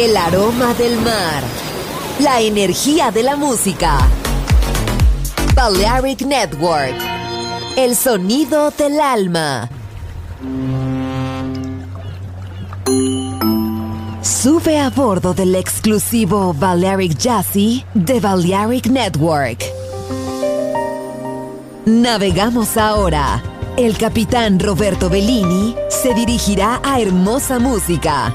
El aroma del mar. La energía de la música. Balearic Network. El sonido del alma. Sube a bordo del exclusivo Balearic Jazzy de Balearic Network. Navegamos ahora. El capitán Roberto Bellini se dirigirá a hermosa música.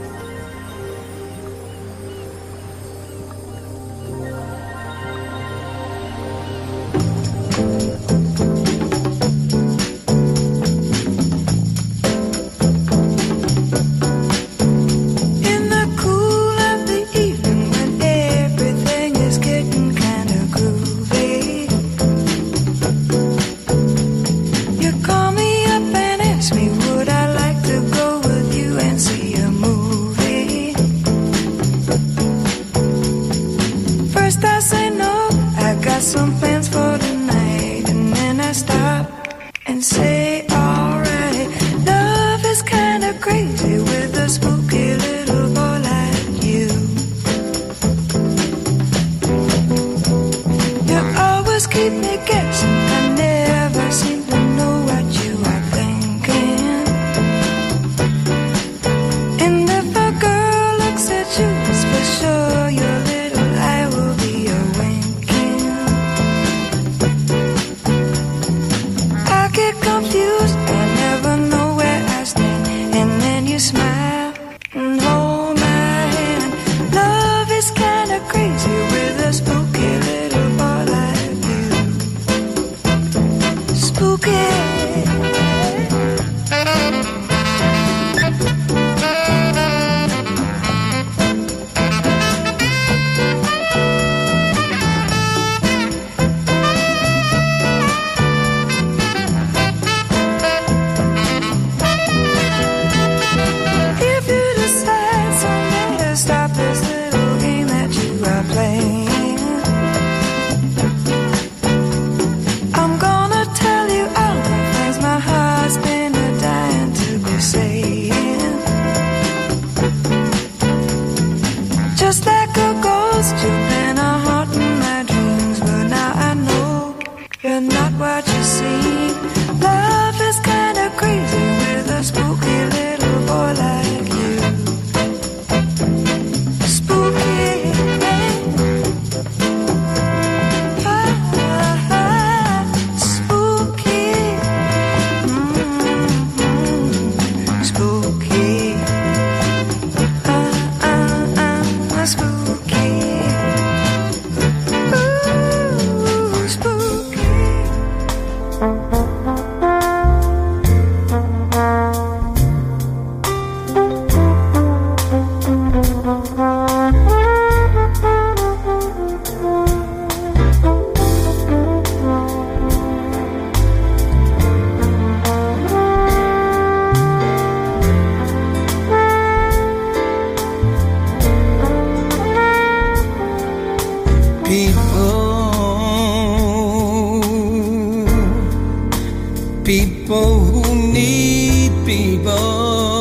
people who need people.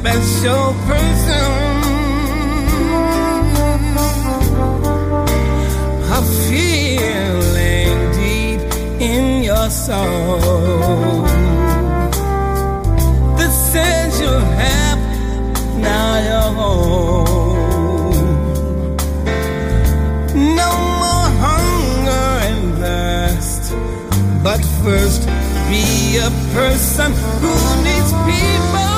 Special person. A feeling deep in your soul. That says you're happy, now you're home. No more hunger and thirst, but first be a person who needs. People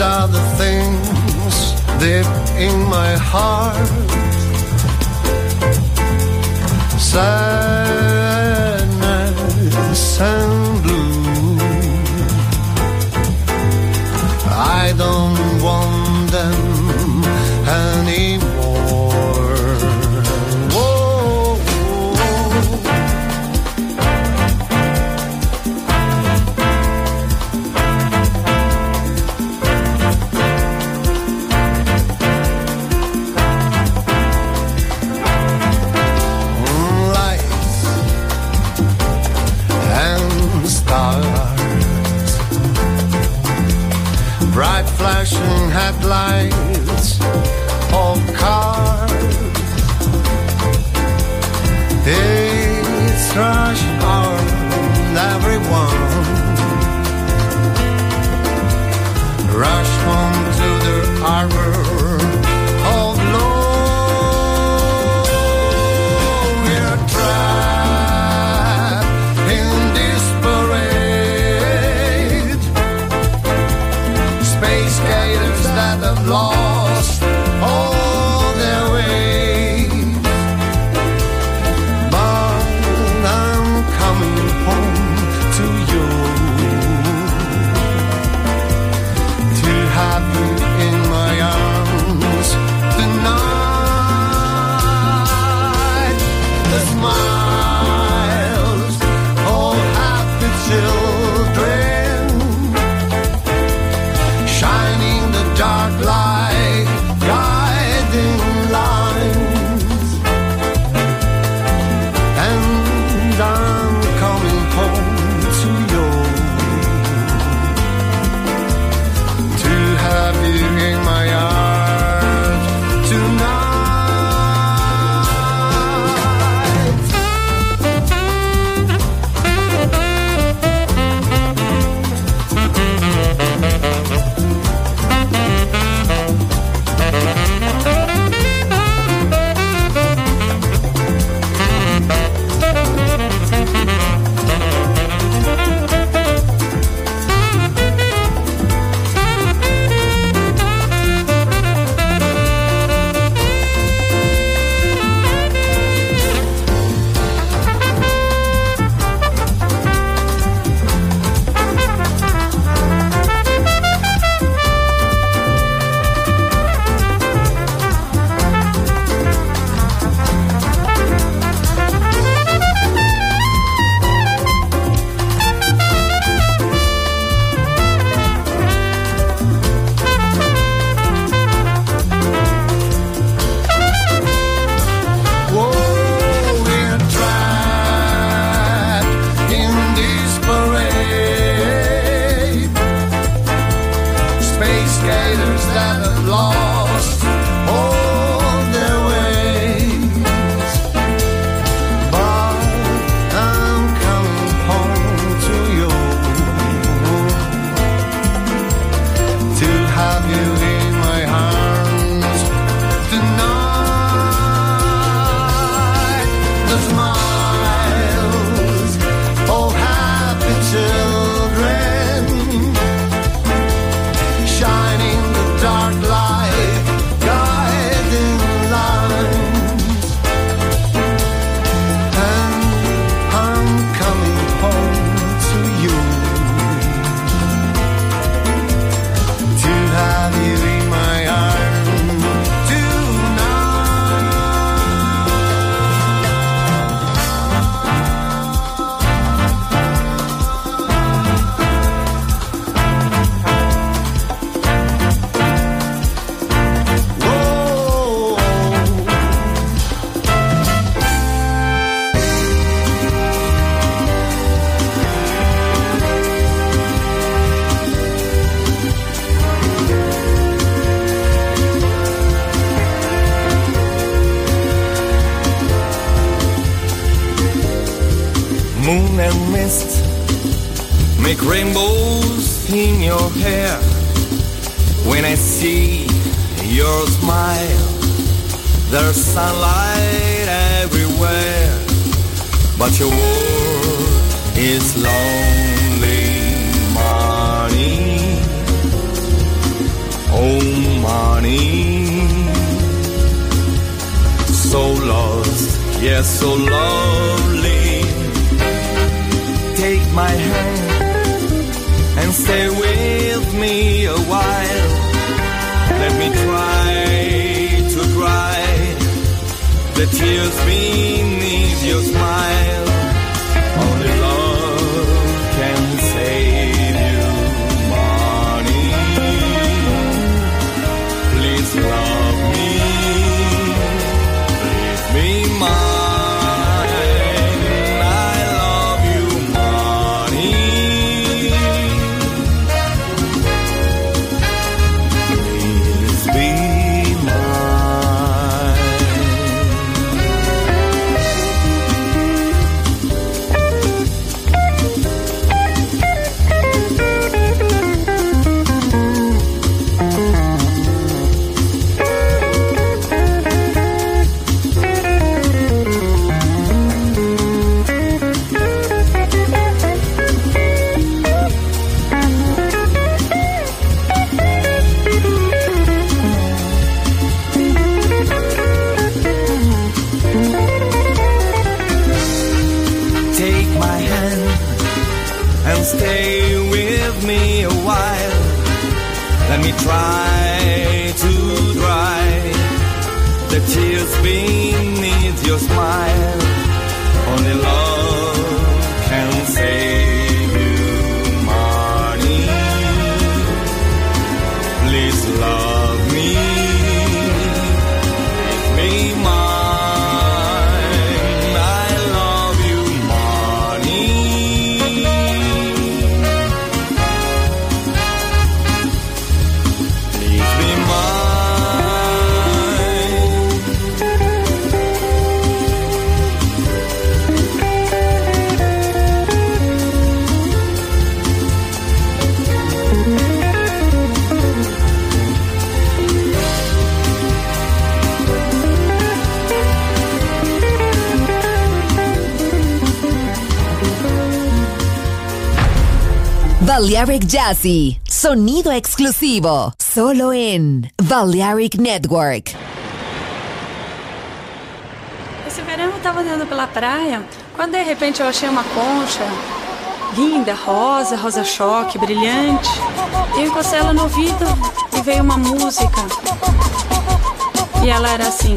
These are the things deep in my heart. Sadness and blue. Balearic Jazzy, sonido exclusivo, solo en Balearic Network. Esse verão eu estava andando pela praia, quando de repente eu achei uma concha linda, rosa, rosa choque, brilhante. Eu encostei ela no ouvido e veio uma música. E ela era assim.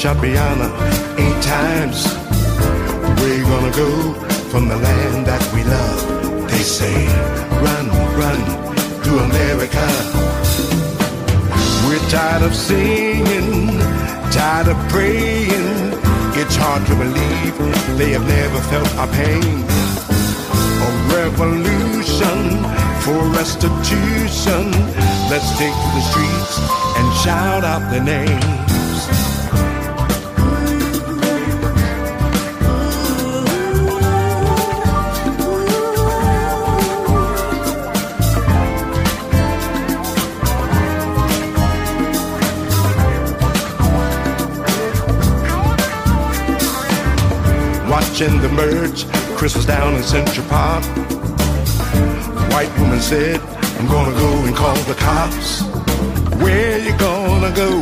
Shabiana eight times. We're gonna go from the land that we love. They say, run, run to America. We're tired of singing, tired of praying. It's hard to believe they have never felt our pain. A revolution for restitution. Let's take to the streets and shout out their names. watching the merge. Chris was down in Central Park. White woman said, I'm gonna go and call the cops. Where you gonna go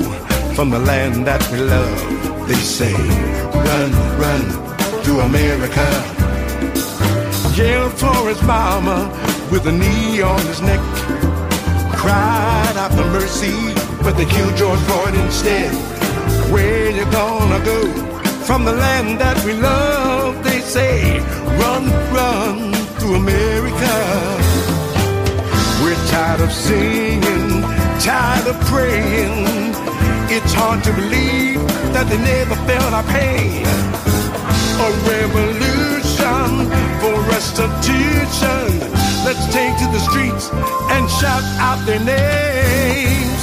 from the land that we love? They say, run, run to America. Yelled for his mama with a knee on his neck. Cried out for mercy, but they killed George Floyd instead. Where you gonna go? from the land that we love. They say, run, run to America. Tired of singing, tired of praying. It's hard to believe that they never felt our pain. A revolution for restitution. Let's take to the streets and shout out their names.